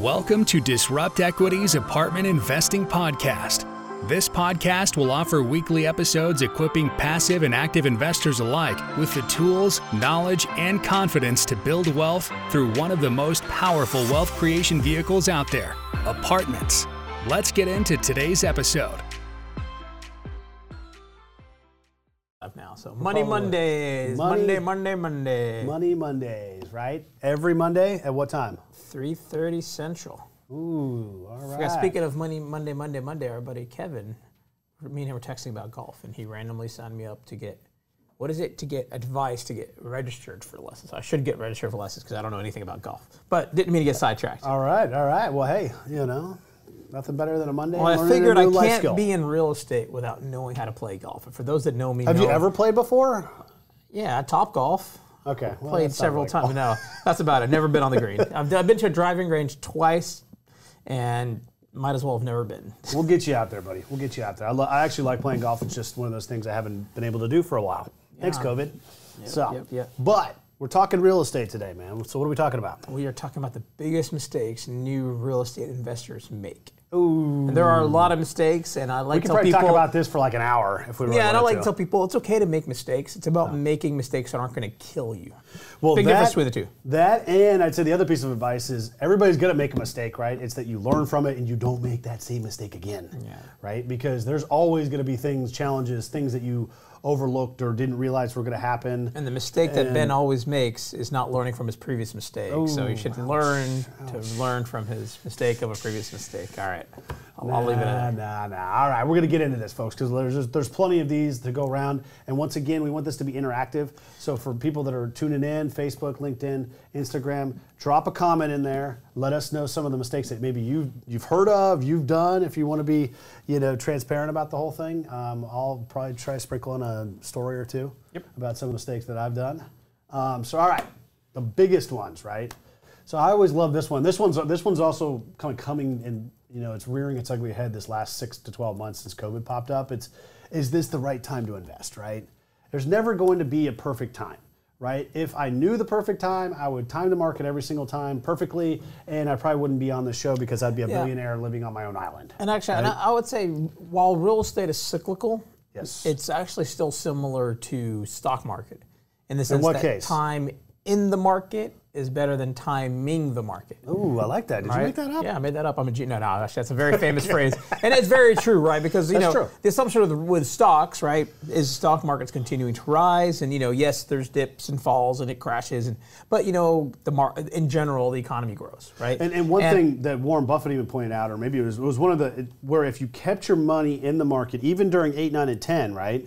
Welcome to Disrupt Equity's Apartment Investing Podcast. This podcast will offer weekly episodes equipping passive and active investors alike with the tools, knowledge, and confidence to build wealth through one of the most powerful wealth creation vehicles out there apartments. Let's get into today's episode. now. So Money Probably. Mondays, Money- Monday, Monday, Monday, Money Mondays, right? Every Monday at what time? Three thirty Central. Ooh, all right. Speaking of Money Monday, Monday, Monday, our buddy Kevin, me and him were texting about golf, and he randomly signed me up to get. What is it to get advice to get registered for lessons? I should get registered for lessons because I don't know anything about golf. But didn't mean to get sidetracked. all right, all right. Well, hey, you know, nothing better than a Monday. well, I figured I can't skill. be in real estate without knowing how to play golf. And for those that know me, Have you ever played before? Yeah, Top Golf. Okay, well, played several really times. No, that's about it. Never been on the green. I've, I've been to a driving range twice, and might as well have never been. We'll get you out there, buddy. We'll get you out there. I, lo- I actually like playing golf. It's just one of those things I haven't been able to do for a while. Thanks, Yeah. COVID. so, yep, yep. but we're talking real estate today, man. So what are we talking about? We are talking about the biggest mistakes new real estate investors make. Ooh, And there are a lot of mistakes, and I like we tell probably people. talk about this for like an hour if we really yeah, and I like to tell people it's okay to make mistakes. It's about making mistakes that aren't going to kill you. Well, Big that, difference between the two. That and I'd say the other piece of advice is everybody's going to make a mistake, right? It's that you learn from it and you don't make that same mistake again, Yeah. right? Because there's always going to be things, challenges, things that you overlooked or didn't realize were going to happen. And the mistake that Ben always makes is not learning from his previous mistake. so he should learn to learn from his mistake of a previous mistake. All right, I'll, I'll leave it at Nah, that. nah, nah. All right, we're going to get into this, folks, because there's, there's plenty of these to go around. And once again, we want this to be interactive. So for people that are tuning in, Facebook, LinkedIn, Instagram, drop a comment in there. Let us know some of the mistakes that maybe you've, you've heard of, you've done. If you want to be, you know, transparent about the whole thing, um, I'll probably try to sprinkle in a story or two about some of the mistakes that I've done. Um, so, all right, the biggest ones, right? So I always love this one. This one's this one's also kind of coming and you know it's rearing its ugly head this last six to twelve months since COVID popped up. It's is this the right time to invest? Right? There's never going to be a perfect time. Right? If I knew the perfect time, I would time the market every single time perfectly, and I probably wouldn't be on the show because I'd be a Yeah. billionaire living on my own island. And actually, and I, would say while real estate is cyclical, Yes. it's actually still similar to stock market in the sense what that case? time in the market is better than timing the market. Ooh, I like that. Did you make that up? Yeah, I made that up. I'm a genius. No, no, actually, that's a very famous phrase, and it's very true, right? Because you That's know true. the assumption with, with stocks, right, is stock market's continuing to rise, and you know, yes, there's dips and falls, and it crashes, and but you know, the mar- in general, the economy grows, right? And, and one thing that Warren Buffett even pointed out, or maybe it was, it was one of the, where if you kept your money in the market, even during 8, 9, and 10, right?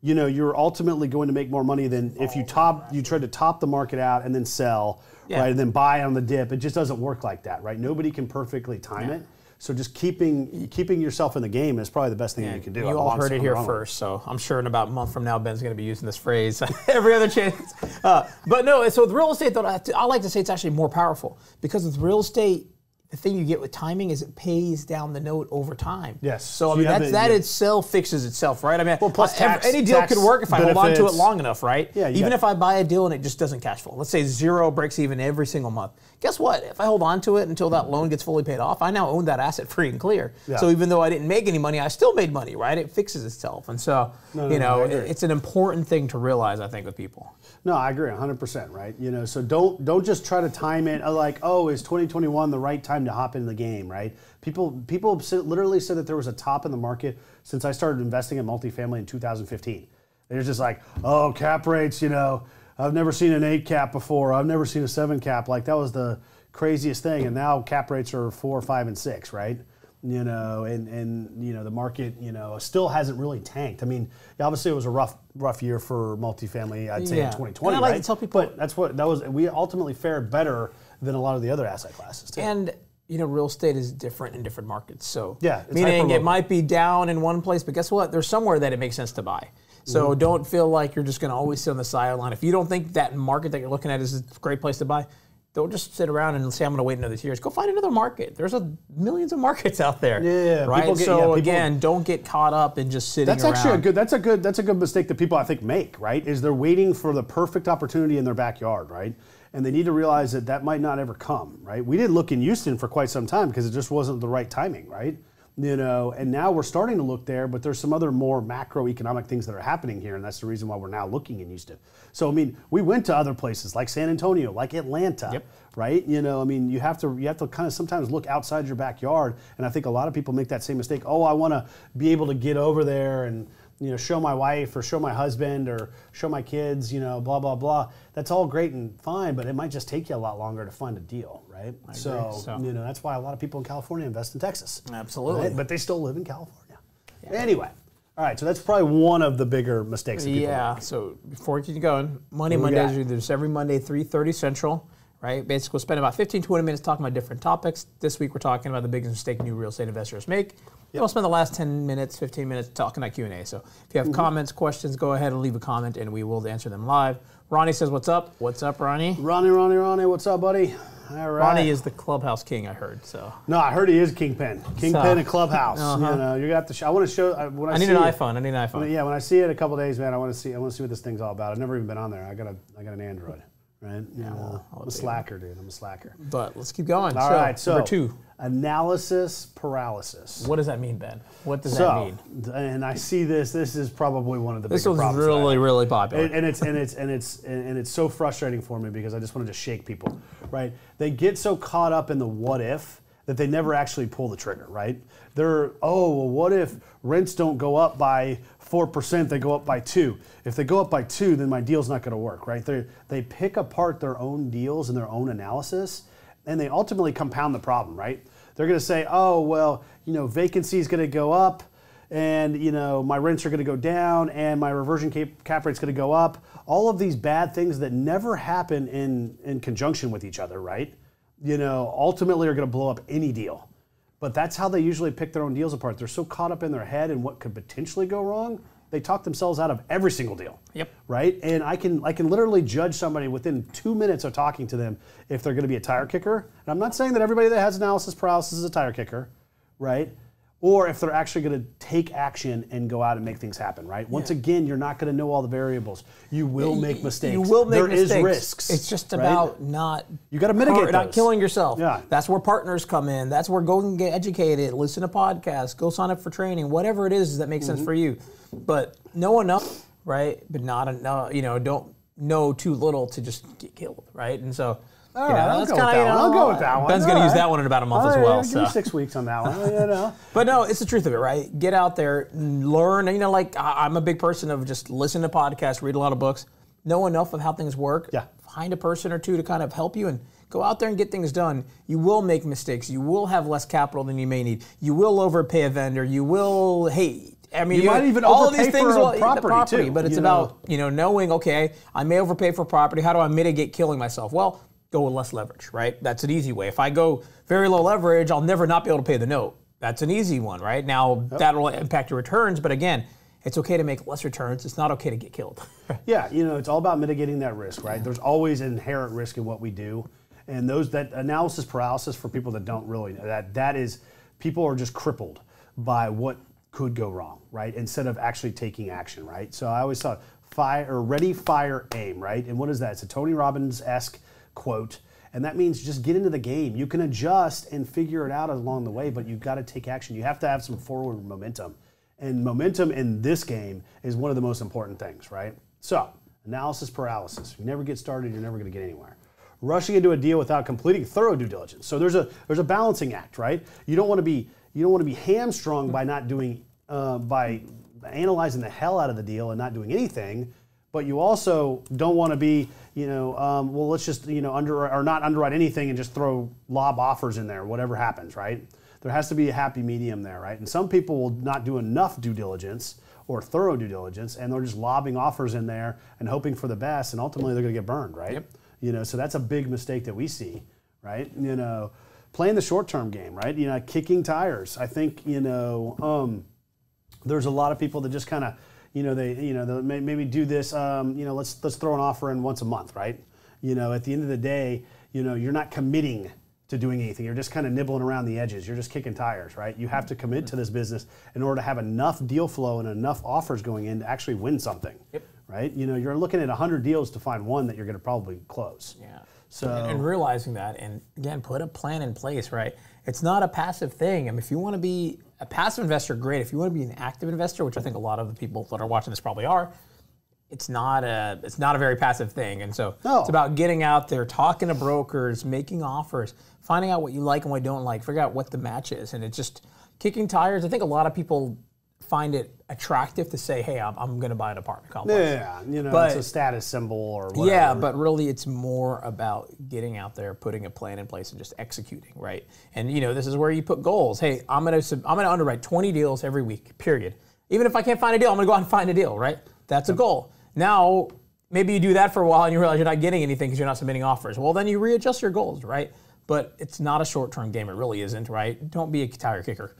You know, you're ultimately going to make more money than if you top, you try to top the market out and then sell, Yeah. right? And then buy on the dip. It just doesn't work like that, right? Nobody can perfectly time it. So just keeping keeping yourself in the game is probably the best thing you can do. You all heard it here first, so I'm sure in about a month from now, Ben's going to be using this phrase every other chance. Uh, but no, so with real estate, though, I I like to say it's actually more powerful because with real estate, the thing you get with timing is it pays down the note over time. Yes. So I mean, that's, the- that yeah. itself fixes itself, right? I mean, Well, plus I- tax- any deal could work if I hold on to it long enough, right? Yeah, Even if I buy a deal and it just doesn't cash flow. Let's say zero breaks even every single month. Guess what? If I hold on to it until that loan gets fully paid off, I now own that asset free and clear. Yeah. So even though I didn't make any money, I still made money, right? It fixes itself. And so, No, no, you know, agree. it's an important thing to realize, I think, with people. No, I agree 100%, right? You know, so don't don't just try to time it uh, like, "Oh, is 2021 the right time to hop in the game?" right? People people literally said that there was a top in the market since I started investing in multifamily in 2015. They're just like, "Oh, cap rates, you know, I've never seen an 8 cap before. I've never seen a 7 cap." Like that was the craziest thing and now cap rates are 4, 5 and 6, right? you know, and and you know the market, you know, still hasn't really tanked. I mean, obviously it was a rough rough year for multifamily. I'd say Yeah. in 2020, And I like right? to tell people- but that's what that was. We ultimately fared better than a lot of the other asset classes too. And you know, real estate is different in different markets. So Yeah, meaning it might be down in one place, but guess what? There's somewhere that it makes sense to buy. So Mm-hmm. don't feel like you're just going to always sit on the sideline. If you don't think that market that you're looking at is a great place to buy, don't just sit around and say I'm going to wait another two years. Go find another market. There's a millions of markets out there. Yeah, right. get- so yeah, people- again, don't get caught up in just sitting That's around. actually a good. That's a good. That's a good mistake that people I think make. Right, is they're waiting for the perfect opportunity in their backyard. Right, and they need to realize that that might not ever come, right? We didn't look in Houston for quite some time because it just wasn't the right timing, right? You know, and now we're starting to look there, but there's some other more macroeconomic things that are happening here, and that's the reason why we're now looking in Houston. So I mean, we went to other places like San Antonio, like Atlanta, Yep. right? You know, I mean, you have to you have to kind of sometimes look outside your backyard, and I think a lot of people make that same mistake. Oh, I want to be able to get over there and you know show my wife or show my husband or show my kids, you know, blah blah blah. That's all great and fine, but it might just take you a lot longer to find a deal, right? So, So- you know, that's why a lot of people in California invest in Texas. Absolutely. Right? But they still live in California. Anyway, all right. So that's probably one of the bigger mistakes. That people Yeah. make. So before we keep going, Monday we Mondays there's every Monday 3:30 Central. Right. Basically, we'll spend about 15, 20 minutes talking about different topics. This week, we're talking about the biggest mistake new real estate investors make. Then We'll spend the last 10 minutes, 15 minutes talking about Q and A. So if you have Mm-hmm. comments, questions, go ahead and leave a comment, and we will answer them live. Ronnie says, "What's up? What's up, Ronnie?" Ronnie, Ronnie, Ronnie, what's up, buddy? All right. Ronnie is the clubhouse king. I heard. So No, I heard he is Kingpin. Kingpin So- and Clubhouse. You know, you got the Show, I want to show. I, when I, I need see an it- iPhone. I need an iPhone. Yeah, when I see it a couple days, man, I want to see. I want to see what this thing's all about. I've never even been on there. I got a. I got an Android, right? Yeah, well, I'll I'm a slacker, dude. I'm a slacker. But let's keep going. All so, right, so number two. analysis paralysis. What does that mean, Ben? What does that mean? and I see this. This is probably one of the This one's problems really, really popular. And, and it's and it's and it's and it's so frustrating for me because I just wanted to shake people, right? They get so caught up in the what if that they never actually pull the trigger, right? They're oh well, what if rents don't go up by four percent? They go up by two. If they go up by two, then my deal's not to work, right? They they pick apart their own deals and their own analysis, and they ultimately compound the problem, right? They're to say, oh well, you know, vacancy is to go up and you know my rents are going to go down and my reversion cap, cap rate's going to go up all of these bad things that never happen in in conjunction with each other right you know ultimately are going to blow up any deal. But that's how they usually pick their own deals apart. They're so caught up in their head and what could potentially go wrong they talk themselves out of every single deal. Yep. right? And i can i can literally judge somebody within two minutes of talking to them if they're going to be a tire kicker. And i'm not saying that everybody that has analysis paralysis is a tire kicker right or if they're actually going to take action and go out and make things happen right once again you're not going to know all the variables you will make mistakes You will make There is mistakes. risks It's just right? about not You gotta mitigate hurt- not killing yourself. Yeah. That's where partners come in. That's where go and get educated, listen to podcasts, go sign up for training, whatever it is that makes Mm-hmm. sense for you. But know enough, right? But not enough, you know, don't know too little to just get killed, right? And so All you know, I'll go with kinda, that you one. I'll go with that one. Ben's All gonna use right. that one in about a month All as right, well. Give so. me six weeks on that one. You know. But no, it's the truth of it, right? Get out there, learn. You know, like I- I'm a big person of just listen to podcasts, read a lot of books, know enough of how things work. Yeah. Find a person or two to kind of help you and go out there and get things done. You will make mistakes. You will have less capital than you may need. You will overpay a vendor. You will hate. I mean, You might even all of overpay these things for will- the property, too, but it's you know. about you know knowing okay, I may overpay for property. How do I mitigate killing myself? Well, go with less leverage, right? That's an easy way. If I go very low leverage, I'll never not be able to pay the note. That's an easy one, right? Now that'll impact your returns, but again, it's okay to make less returns. It's not okay to get killed. Yeah, you know, it's all about mitigating that risk, right? There's always an inherent risk in what we do. And those that analysis paralysis for people that don't really know that that is people are just crippled by what could go wrong, right? Instead of actually taking action, right? So I always thought fire or ready, fire, aim, right? And what is that? It's a Tony Robbins-esque quote. And that means just get into the game. You can adjust and figure it out along the way, but you've got to take action. You have to have some forward momentum. And momentum in this game is one of the most important things, right? So, analysis paralysis. If you never get started, you're never going to get anywhere. Rushing into a deal without completing thorough due diligence. So there's a there's a balancing act, right? You don't want to be you don't want to be hamstrung by not doing uh, by analyzing the hell out of the deal and not doing anything, but you also don't want to be you know um, well let's just you know under or not underwrite anything and just throw lob offers in there whatever happens, right? There has to be a happy medium there, right? And some people will not do enough due diligence or thorough due diligence, and they're just lobbing offers in there and hoping for the best, and ultimately they're going to get burned, right? Yep. You know, so that's a big mistake that we see, right? You know, playing the short-term game, right? You know, kicking tires. I think you know, um, there's a lot of people that just kind of, you know, they you know may, maybe do this. Um, you know, let's let's throw an offer in once a month, right? You know, at the end of the day, you know, you're not committing to doing anything. You're just kind of nibbling around the edges. You're just kicking tires, right? You have to commit to this business in order to have enough deal flow and enough offers going in to actually win something. Yep. Right? You know, you're looking at 100 deals to find one that you're going to probably close. Yeah. So and realizing that and again put a plan in place right it's not a passive thing I mean, if you want to be a passive investor great if you want to be an active investor which i think a lot of the people that are watching this probably are it's not a it's not a very passive thing and so No. it's about getting out there talking to brokers making offers finding out what you like and what you don't like figure out what the match is and it's just kicking tires i think a lot of people find it attractive to say hey i'm, I'm going to buy an apartment complex yeah, you know, But- it's a status symbol or whatever. yeah, but really it's more about getting out there, putting a plan in place and just executing, right? And you know, this is where you put goals. Hey, I'm going to I'm going to underwrite 20 deals every week, period. Even if I can't find a deal, I'm going to go out and find a deal, right? That's a goal. Now, maybe you do that for a while and you realize you're not getting anything because you're not submitting offers. Well, then you readjust your goals, right? But it's not a short-term game. It really isn't, right? Don't be a tire kicker.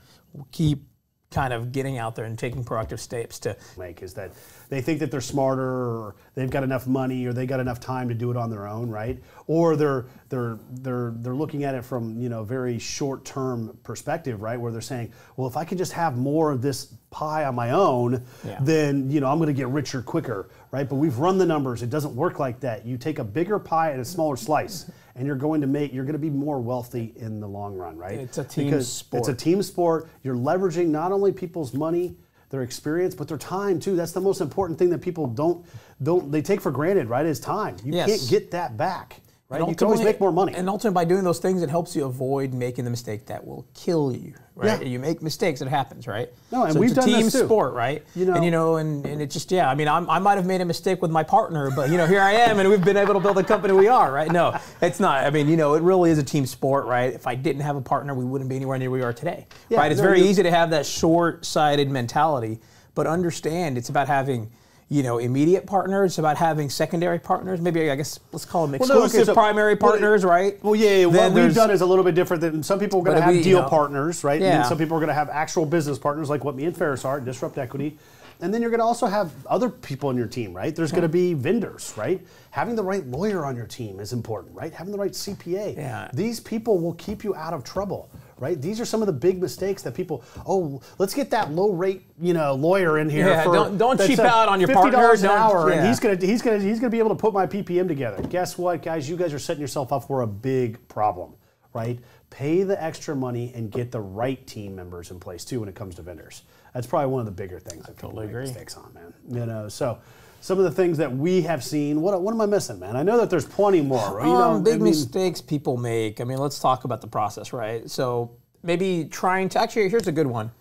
Keep kind of getting out there and taking proactive steps to make is that they think that they're smarter or they've got enough money or they got enough time to do it on their own, right? Or they're they're they're they're looking at it from you know very short term perspective, right? Where they're saying, well, if I can just have more of this pie on my own, Yeah. then you know I'm going to get richer quicker, right? But we've run the numbers; it doesn't work like that. You take a bigger pie and a smaller slice, and you're going to make you're going to be more wealthy in the long run, right? It's a team Because sport. It's a team sport. You're leveraging not only people's money, their experience, but their time too. That's the most important thing that people don't don't they take for granted, right? Is time. You Yes. can't get that back, right? You can always make more money. And ultimately, by doing those things, it helps you avoid making the mistake that will kill you. Right? Yeah. You make mistakes, it happens, right? No, and so we've it's a done team this too. sport, right? You know- and you know, and, and it just yeah. I mean, I'm, I might have made a mistake with my partner, but you know, here I am, and we've been able to build the company we are, right? No, it's not. I mean, you know, it really is a team sport, right? If I didn't have a partner, we wouldn't be anywhere near where we are today, Yeah, right? It's no, very easy to have that short-sighted mentality, but understand it's about having. You know, immediate partners. About having secondary partners. Maybe I guess let's call them Well, no, okay, exclusive so- primary well, partners, right? Well, yeah, yeah, what we've done is a little bit different than some people are going to have we, you deal know- partners, right? And Yeah. then some people are going to have actual business partners, like what me and Ferris are, Disrupt Equity. And then you're going to also have other people in your team, right? There's going to be vendors, right? Having the right lawyer on your team is important, right? Having the right CPA. Yeah. These people will keep you out of trouble, right? These are some of the big mistakes that people. Oh, let's get that low rate, you know, lawyer in here. Yeah, for, don't- don't cheap out on your $50 partner, an hour, and he's gonna he's gonna he's gonna be able to put my PPM together. Guess what, guys? You guys are setting yourself up for a big problem, right? Pay the extra money and get the right team members in place too when it comes to vendors. That's probably one of the bigger things that people totally make agree. mistakes on, man. You know, so some of the things that we have seen. What what am I missing, man? I know that there's plenty more. You know, um, big I mean, mistakes people make. I mean, let's talk about the process, right? So maybe trying to actually here's a good one.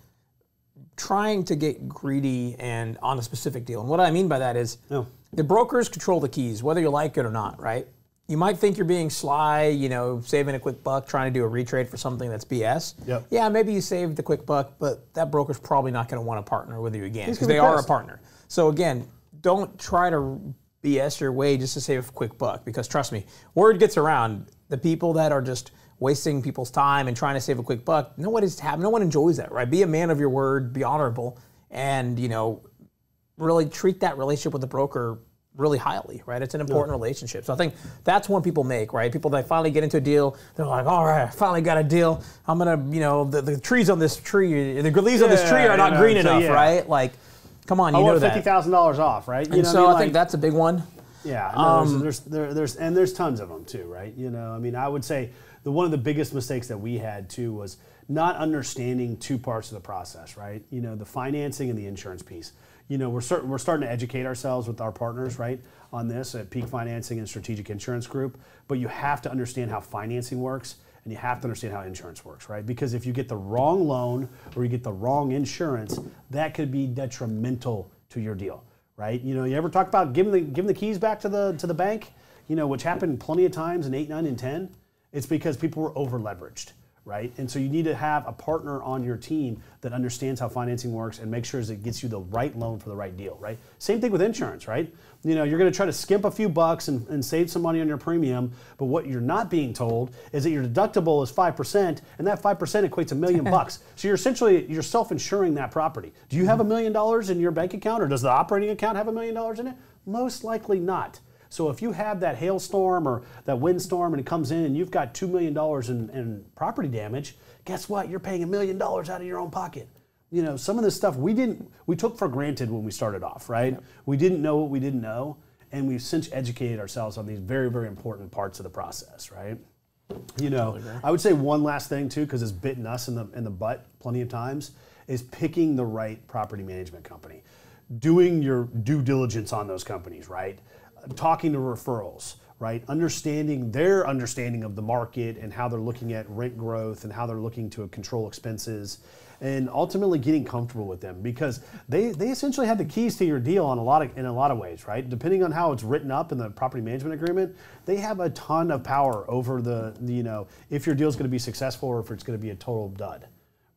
Trying to get greedy and on a specific deal, and what I mean by that is Yeah. the brokers control the keys, whether you like it or not, right? You might think you're being sly, you know, saving a quick buck, trying to do a retrade for something that's BS. Yep. Yeah, maybe you saved the quick buck, but that broker's probably not going to want to partner with you again because they be are a partner. So again, don't try to BS your way just to save a quick buck because trust me, word gets around. The people that are just wasting people's time and trying to save a quick buck, no one is happy. No one enjoys that, right? Be a man of your word, be honorable, and you know, really treat that relationship with the broker really highly, right? It's an important relationship. So I think that's one people make, right? People that finally get into a deal, they're like, all right, I finally got a deal. I'm gonna, you know, the, the trees on this tree, the leaves on this tree are not know, green so enough, yeah. right? Like, come on, you I know want that. fifty thousand dollars off, right? You And know so I, mean? think Like- that's a big one. Yeah, no, Um, there's, there's, there's and there's tons of them too, right? You know, I mean, I would say the one of the biggest mistakes that we had too was not understanding two parts of the process, right? You know, the financing and the insurance piece. You know, we're start, we're starting to educate ourselves with our partners, right, on this at Peak Financing and Strategic Insurance Group. But you have to understand how financing works, and you have to understand how insurance works, right? Because if you get the wrong loan or you get the wrong insurance, that could be detrimental to your deal right? You know, you ever talk about giving the giving the keys back to the to the bank, you know, which happened plenty of times in eight, nine, and ten. It's because people were over leveraged, right? And so you need to have a partner on your team that understands how financing works and make sure that it gets you the right loan for the right deal, right? Same thing with insurance, right? You know, you're going to try to skimp a few bucks and, and save some money on your premium, but what you're not being told is that your deductible is five percent, and that five percent equates a million bucks. So you're essentially you're self-insuring that property. Do you have a million dollars in your bank account, or does the operating account have a million dollars in it? Most likely not. So if you have that hailstorm or that windstorm and it comes in and you've got $2 million in, in property damage, guess what? You're paying a million dollars out of your own pocket. You know, some of this stuff we didn't, we took for granted when we started off, right? We didn't know what we didn't know. and we've since educated ourselves on these very, very important parts of the process, right? You know, I would say one last thing too, because it's bitten us in the in the butt plenty of times, is picking the right property management company, doing your due diligence on those companies, right? Talking to referrals, right? Understanding their understanding of the market and how they're looking at rent growth and how they're looking to control expenses and ultimately getting comfortable with them because they, they essentially have the keys to your deal on a lot of in a lot of ways, right? Depending on how it's written up in the property management agreement, they have a ton of power over the, you know if your deal is going to be successful or if it's going to be a total dud.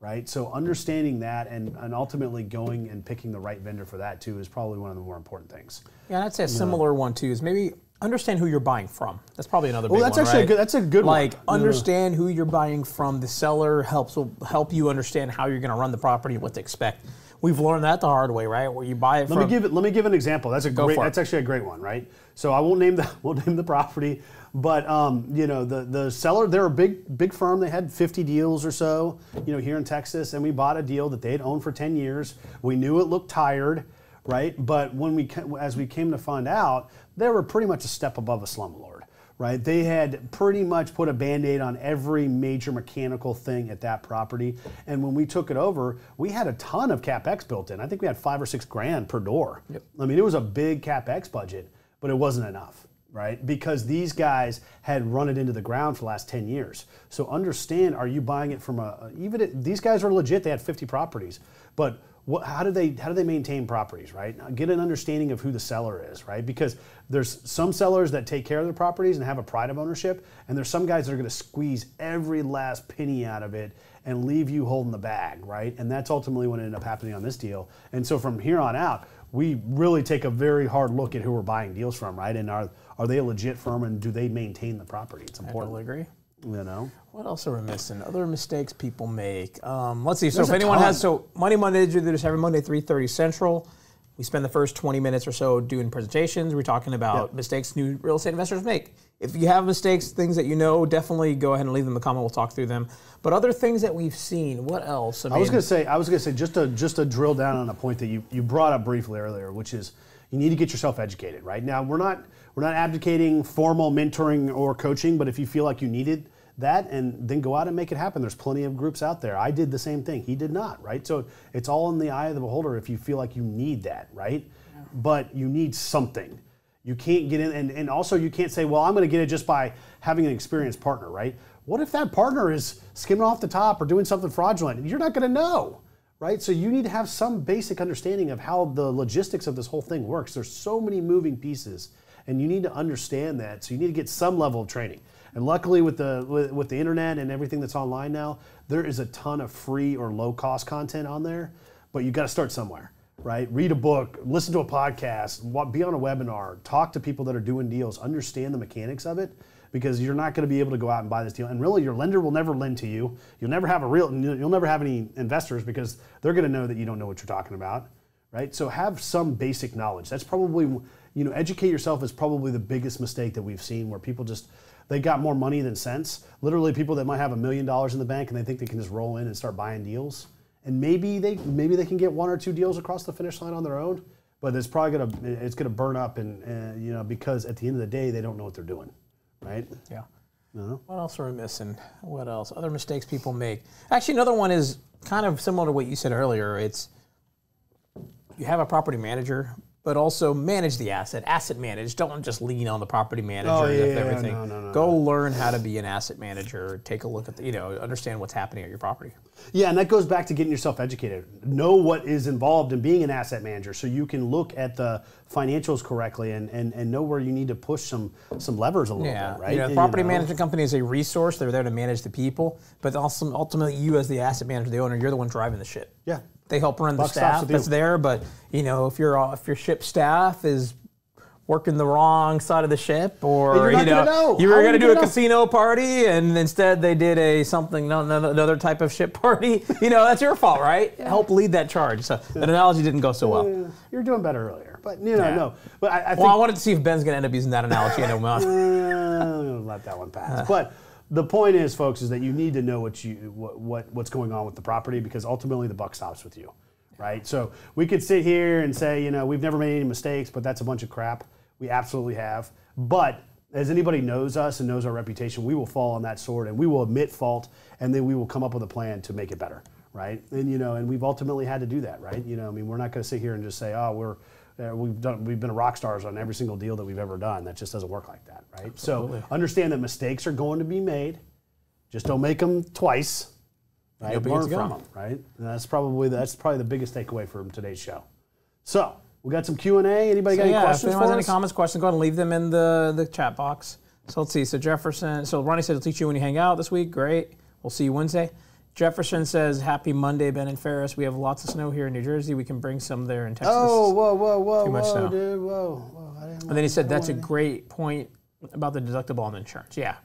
Right, so understanding that and, and ultimately going and picking the right vendor for that too is probably one of the more important things. Yeah, and I'd say a similar one too is maybe understand who you're buying from. That's probably another Well, big that's one, actually a good- that's a good one. like, understand who you're buying from. The seller helps will help you understand how you're going to run the property, and what to expect. We've learned that the hard way, right? Where you buy it Let from. me give it. Let me give an example. That's a great. for it. That's actually a great one, right? So I won't name the won't name the property, but um, you know the the seller. They're a big big firm. They had 50 deals or so, you know, here in Texas, and we bought a deal that they had owned for 10 years. We knew it looked tired, right? But when we as we came to find out, they were pretty much a step above a slumlord. Right, they had pretty much put a band-aid on every major mechanical thing at that property. And when we took it over, we had a ton of capex built in. I think we had five or six grand per door. I mean, it was a big capex budget, but it wasn't enough, right? Because these guys had run it into the ground for the last 10 years. So understand, are you buying it from a, even it, these guys are legit, they had 50 properties, but what, how do they how do they maintain properties, right? Get an understanding of who the seller is, right? Because there's some sellers that take care of their properties and have a pride of ownership, and there's some guys that are going to squeeze every last penny out of it and leave you holding the bag, right? And that's ultimately what ended up happening on this deal. And so from here on out, we really take a very hard look at who we're buying deals from, right? And are are they a legit firm and do they maintain the property? It's important. I totally agree. you know. What else are we missing? Other mistakes people make. Um, let's see. So There's if anyone ton. has so Money Monday, do this every Monday, three thirty Central. We spend the first twenty minutes or so doing presentations. We're talking about Yep. mistakes new real estate investors make. If you have mistakes, things that you know, definitely go ahead and leave them in the comment. We'll talk through them. But other things that we've seen. What else? I was going to say, I was going to say, just to just to drill down on a point that you, you brought up briefly earlier, which is you need to get yourself educated. Right now, we're not we're not advocating formal mentoring or coaching, but if you feel like you needed that, and then go out and make it happen. There's plenty of groups out there. I did the same thing. He did not. Right. So it's all in the eye of the beholder. If you feel like you need that, right? But you need something. You can't get in, and, and also you can't say, well, I'm going to get it just by having an experienced partner, right? What if that partner is skimming off the top or doing something fraudulent? You're not going to know, right? So you need to have some basic understanding of how the logistics of this whole thing works. There's so many moving pieces, and you need to understand that. So you need to get some level of training. And luckily, with the with, with the internet and everything that's online now, there is a ton of free or low cost content on there. But you got to start somewhere right? Read a book, listen to a podcast, be on a webinar, talk to people that are doing deals, understand the mechanics of it because you're not going to be able to go out and buy this deal. And really, your lender will never lend to you. You'll never have a real, you'll never have any investors because they're going to know that you don't know what you're talking about, right? So have some basic knowledge. That's probably, you know, educate yourself is probably the biggest mistake that we've seen where people just, they got more money than sense. Literally, people that might have a million dollars in the bank and they think they can just roll in and start buying deals and maybe they maybe they can get one or two deals across the finish line on their own, but it's probably gonna it's gonna burn up and uh, you know because at the end of the day they don't know what they're doing, right? Yeah. No. What else are we missing? What else? Other mistakes people make. Actually, another one is kind of similar to what you said earlier. It's you have a property manager, but also manage the asset. Asset manage. Don't just lean on the property oh, manager Oh, yeah, everything. no, no, no, Go learn how to be an asset manager. Take a look at the, you know, understand what's happening at your property. Yeah, and that goes back to getting yourself educated. Know what is involved in being an asset manager so you can look at the financials correctly and, and, and know where you need to push some some levers a little Yeah, bit, right? you know, the property know, management company is a resource. They're there to manage the people, but also ultimately you as the asset manager, the owner, you're the one driving the ship. Yeah. They help run the Buck staff that's you. there, but you know if your if your ship staff is working the wrong side of the ship, or you're not know, know. you were going to do a know? casino party and instead they did a something no- no- another type of ship party. You know that's your fault, right? Help lead that charge. So that analogy didn't go so well. Yeah, You're doing better earlier, but you know, Yeah. no. But I, I Well, I wanted to see if Ben's going to end up using that analogy. in a not. Let that one pass. But the point is, folks, is that you need to know what you what, what what's going on with the property because ultimately the buck stops with you, right? So we could sit here and say, you know, we've never made any mistakes, but that's a bunch of crap. We absolutely have. But as anybody knows us and knows our reputation, we will fall on that sword and we will admit fault and then we will come up with a plan to make it better, right? And you know, and we've ultimately had to do that, right? You know, I mean, we're not going to sit here and just say, oh, we're uh, we've done we've been rock stars on every single deal that we've ever done. That just doesn't work like that, right? So understand that mistakes are going to be made. Just don't make them twice. Right? you'll Learn from them, right? And that's probably that's probably the biggest takeaway from today's show. So we got some Q and A. Anybody got any yeah, if questions anyone for has any comments, questions, go ahead and leave them in the, the chat box. So let's see. So Jefferson, so Ronnie said he'll teach you when you hang out this week. Great. We'll see you Wednesday. Jefferson says, Happy Monday, Ben and Ferris. We have lots of snow here in New Jersey. We can bring some there in Texas. Oh, whoa, whoa, whoa, Too much whoa, snow. dude, whoa, whoa. I didn't And then he said, That's a great point about the deductible on insurance. Yeah.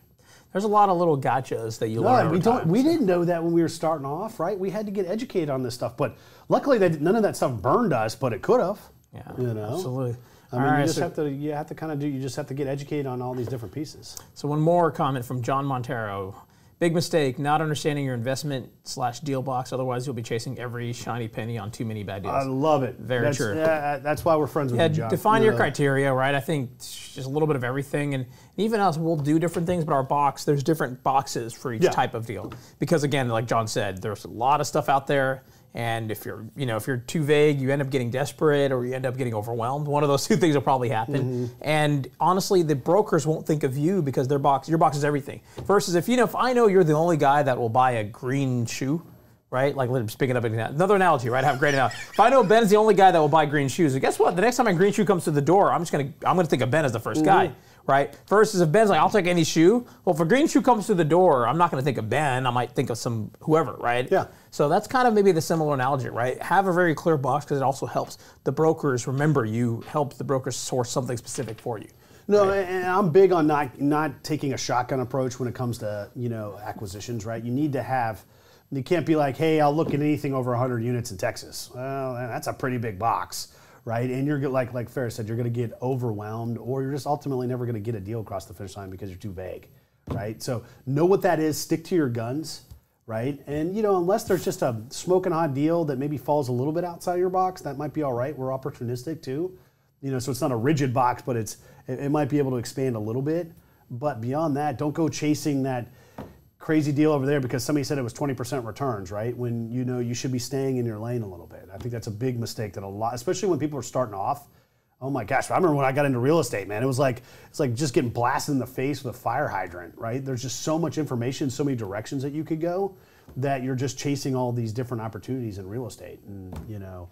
There's a lot of little gotchas that you No, learn. we don't. time, We so. didn't know that when we were starting off, right? We had to get educated on this stuff, but luckily, they, none of that stuff burned us. But it could have. Yeah, you know. absolutely. I mean, All you just so- have to. You have to kind of do. You just have to get educated on all these different pieces. So one more comment from John Montero. Big mistake, not understanding your investment slash deal box. Otherwise, you'll be chasing every shiny penny on too many bad deals. I love it. Very that's, true. Yeah, that's why we're friends with yeah, you, John. define You your uh, criteria, right? I think just a little bit of everything, and even us, we'll do different things. But our box, there's different boxes for each Yeah. type of deal, because again, like John said, there's a lot of stuff out there, and if you're, you know, if you're too vague, you end up getting desperate, or you end up getting overwhelmed. One of those two things will probably happen. Mm-hmm. And honestly, the brokers won't think of you because their box, your box is everything. Versus if you know, if I know you're the only guy that will buy a green shoe right? Like I'm up an- another analogy, right? I have a great analogy. If I know Ben's the only guy that will buy green shoes, guess what? The next time a green shoe comes to the door, I'm just gonna I'm gonna think of Ben as the 1st guy, Mm-hmm. Right? Versus if Ben's like, I'll take any shoe. Well, if a green shoe comes to the door, I'm not gonna think of Ben. I might think of some whoever, right? Yeah. So that's kind of maybe the similar analogy, right? Have a very clear box because it also helps the brokers remember you, help the brokers source something specific for you. No, and I'm big on not not taking a shotgun approach when it comes to you know acquisitions, right? You need to have. You can't be like, hey, I'll look at anything over 100 units in Texas. Well, that's a pretty big box, right? And you're like like Ferris said, you're going to get overwhelmed, or you're just ultimately never going to get a deal across the finish line because you're too vague, right? So know what that is. Stick to your guns, right? And you know, unless there's just a smoking hot deal that maybe falls a little bit outside your box, that might be all right. We're opportunistic too you know so it's not a rigid box but it's it, it might be able to expand a little bit but beyond that don't go chasing that crazy deal over there because somebody said it was 20% returns right? When you know you should be staying in your lane a little bit. I think that's a big mistake that a lot especially when people are starting off. Oh my gosh i remember when i got into real estate man. It was like it's like just getting blasted in the face with a fire hydrant right? There's just so much information so many directions that you could go that you're just chasing all these different opportunities in real estate. And you know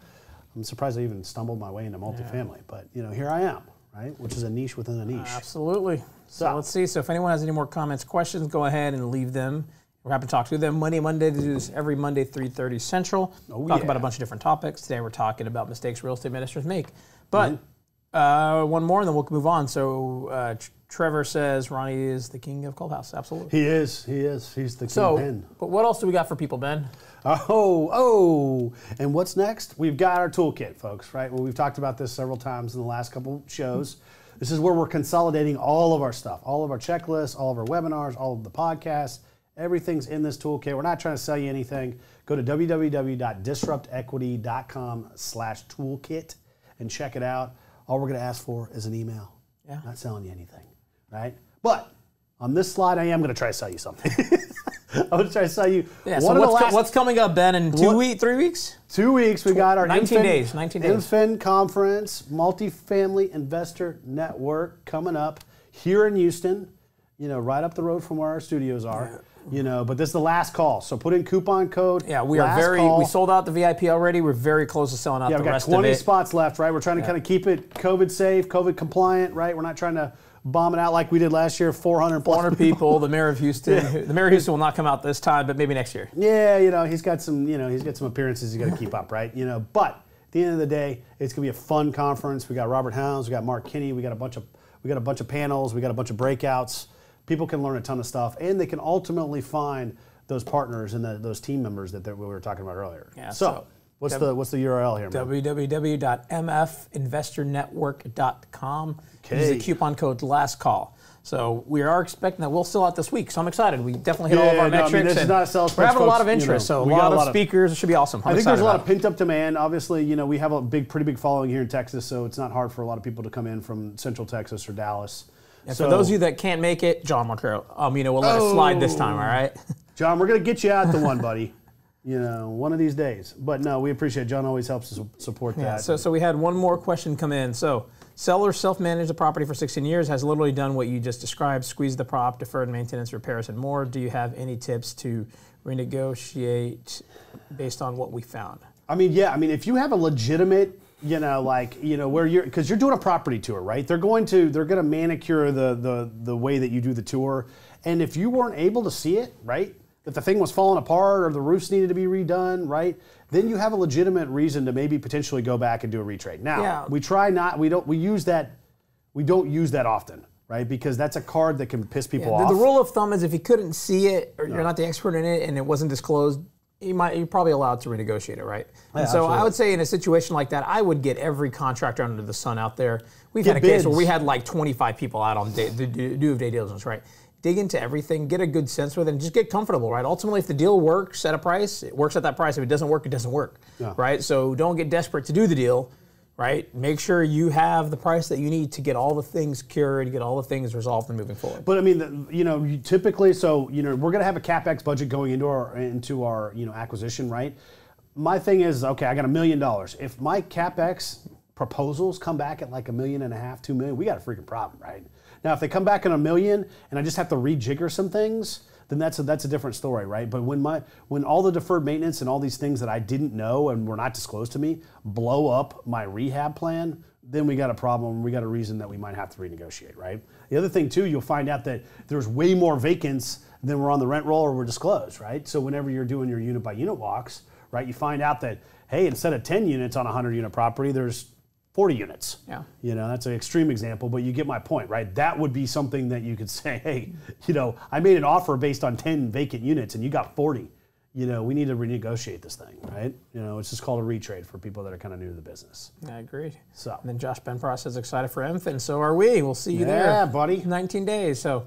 I'm surprised I even stumbled my way into multifamily, but you know, here I am, right? Which is a niche within a niche. Absolutely. So So- let's see. So if anyone has any more comments, questions, go ahead and leave them. We're happy to talk to them. Monday, Monday, they do this every Monday, 3.30 Central. Oh, talk yeah. about a bunch of different topics. Today we're talking about mistakes real estate ministers make. But Mm-hmm. uh, one more and then we'll move on. So uh, Tr- Trevor says Ronnie is the king of Clubhouse. Absolutely. He is, he is, he's the king, So, kingpin. but what else do we got for people, Ben? Oh, oh, and what's next? We've got our toolkit, folks, right? Well, we've talked about this several times in the last couple shows. This is where we're consolidating all of our stuff, all of our checklists, all of our webinars, all of the podcasts. Everything's in this toolkit. We're not trying to sell you anything. Go to www.disruptequity.com slash toolkit and check it out. All we're going to ask for is an email. Yeah. Not selling you anything, right? But on this slide, I am going to try to sell you something. I'm going to try to sell you Yeah, so one of the what's, co- what's coming up, Ben, in two weeks, three weeks? Two weeks, we got our 19 MFIN- days, 19 days. MFIN Conference, Multifamily Investor Network coming up here in Houston. You know, right up the road from where our studios are. You know, but this is the last call, so put in coupon code. Yeah, we are very, call. we sold out the VIP already. We're very close to selling out Yeah, the we got rest 20 of it. spots left, right? We're trying to kind of keep it COVID safe, COVID compliant, right? We're not trying to bomb it out like we did last year, 400 plus 400 people. The mayor of Houston. who- The mayor of Houston will not come out this time, but maybe next year. Yeah, you know, he's got some, you know, he's got some appearances he's got to keep up, right? You know, but at the end of the day, it's gonna be a fun conference. We got Robert Hounds, we got Mark Kinney, we got a bunch of, we got a bunch of panels, we got a bunch of breakouts. People can learn a ton of stuff, and they can ultimately find those partners and the, those team members that they- we were talking about earlier. Yeah, so, so- what's the what's the URL here, man? www.mfinvestornetwork.com. Use Okay. the coupon code last call. So we are expecting that we'll sell out this week. So I'm excited. We definitely hit all of our no, I mean, this is not a sales We're having a lot of folks, you interest. know, so a lot a of lot of- speakers. It should be awesome. I'm I think there's a lot of pent up demand. Obviously, you know, we have a big, pretty big following here in Texas, so it's not hard for a lot of people to come in from Central Texas or Dallas. And so, for those of you that can't make it, John Montero, um, you know, we'll let it slide this time. All right. John, we're gonna get you out the one, buddy. You know, one of these days. But no, we appreciate. It. John always helps us support Yeah, that. so, so we had one more question come in. So, seller self-managed the property for 16 years, has literally done what you just described, squeezed the prop, deferred maintenance, repairs, and more. Do you have any tips to renegotiate based on what we found? I mean, yeah. I mean, if you have a legitimate, you know, like you know, where you're because you're doing a property tour, right? They're going to they're going to manicure the the the way that you do the tour, and if you weren't able to see it, right? If the thing was falling apart or the roofs needed to be redone, right? Then you have a legitimate reason to maybe potentially go back and do a retrade. Now, Yeah. we try not we don't we use that we don't use that often, right? Because that's a card that can piss people The, off. the rule of thumb is if you couldn't see it or you're not the expert in it and it wasn't disclosed, you might you're probably allowed to renegotiate it, right? and so I would say in a situation like that, I would get every contractor under the sun out there. We've Get had a case where we had like 25 people out on day, the due of day diligence, right? Dig into everything, get a good sense with it, and just get comfortable, right? Ultimately, if the deal works at a price, it works at that price. If it doesn't work, it doesn't work, right? So don't get desperate to do the deal, right? Make sure you have the price that you need to get all the things cured, get all the things resolved, and moving forward. But I mean, you know, you typically, so you know, we're going to have a capex budget going into our into our you know acquisition, right? My thing is, okay, I got a million dollars. If my capex proposals come back at like a million and a half, two million, we got a freaking problem, right? Now, if they come back in a million and I just have to rejigger some things, then that's a, that's a different story, right? But when my when all the deferred maintenance and all these things that I didn't know and were not disclosed to me blow up my rehab plan, then we got a problem. We got a reason that we might have to renegotiate, right? The other thing too, you'll find out that there's way more vacants than were on the rent roll or were disclosed, right? So whenever you're doing your unit by unit walks, right, you find out that hey, instead of 10 units on a 100 unit property, there's 40 units. Yeah. You know, that's an extreme example, but you get my point, right? That would be something that you could say, hey, you know, I made an offer based on 10 vacant units and you got 40. You know, we need to renegotiate this thing, right? You know, it's just called a retrade for people that are kind of new to the business. I agree. So. And then Josh Benpros is excited for Enf, and so are we. We'll see you Yeah, there. buddy. 19 days. So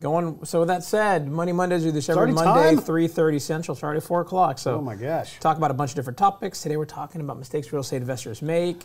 going. So with that said, Money Mondays do this every Monday, time? 3:30 Central, starting at 4 o'clock. So Oh my gosh. talk about a bunch of different topics. Today we're talking about mistakes real estate investors make.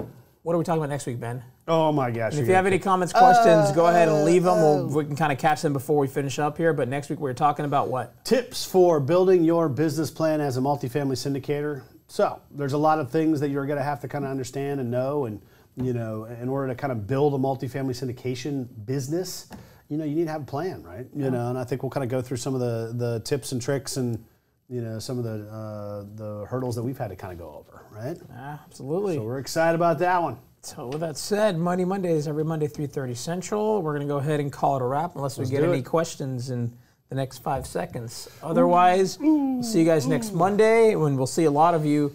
What are we talking about next week, Ben? Oh my gosh. If you have any comments, questions, go ahead and leave them. We'll, oh. we can kind of catch them before we finish up here. But next week we're talking about what? tips for building your business plan as a multifamily syndicator. So there's a lot of things that you're going to have to kind of understand and know, and you know, in order to kind of build a multifamily syndication business, you know, you need to have a plan, right? You know, and I think we'll kind of go through some of the the tips and tricks and you know some of the uh, the hurdles that we've had to kind of go over, right? Ah, absolutely. So we're excited about that one. So with that said, Money Mondays every Monday 3:30 Central. We're gonna go ahead and call it a wrap unless we get any questions in the next five seconds. Otherwise, we'll see you guys next Monday when we'll see a lot of you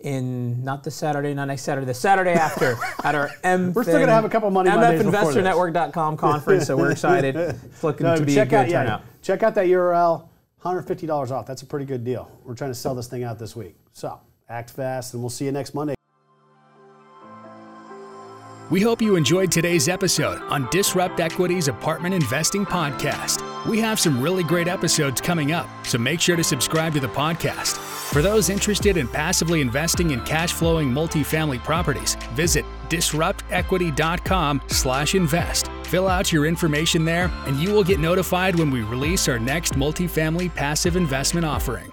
in not this Saturday, not next Saturday, the Saturday after at our M. We're still gonna have a couple Money Mondays before this. MFInvestorNetwork.com conference, so we're excited. It's looking No, to be a good out yeah, turnout. check out that URL. $150 off. That's a pretty good deal. We're trying to sell this thing out this week. So act fast, and we'll see you next Monday. We hope you enjoyed today's episode on Disrupt Equity's Apartment Investing Podcast. We have some really great episodes coming up, so make sure to subscribe to the podcast. For those interested in passively investing in cash flowing multifamily properties, visit disruptequity.com slash invest. Fill out your information there, and you will get notified when we release our next multifamily passive investment offering.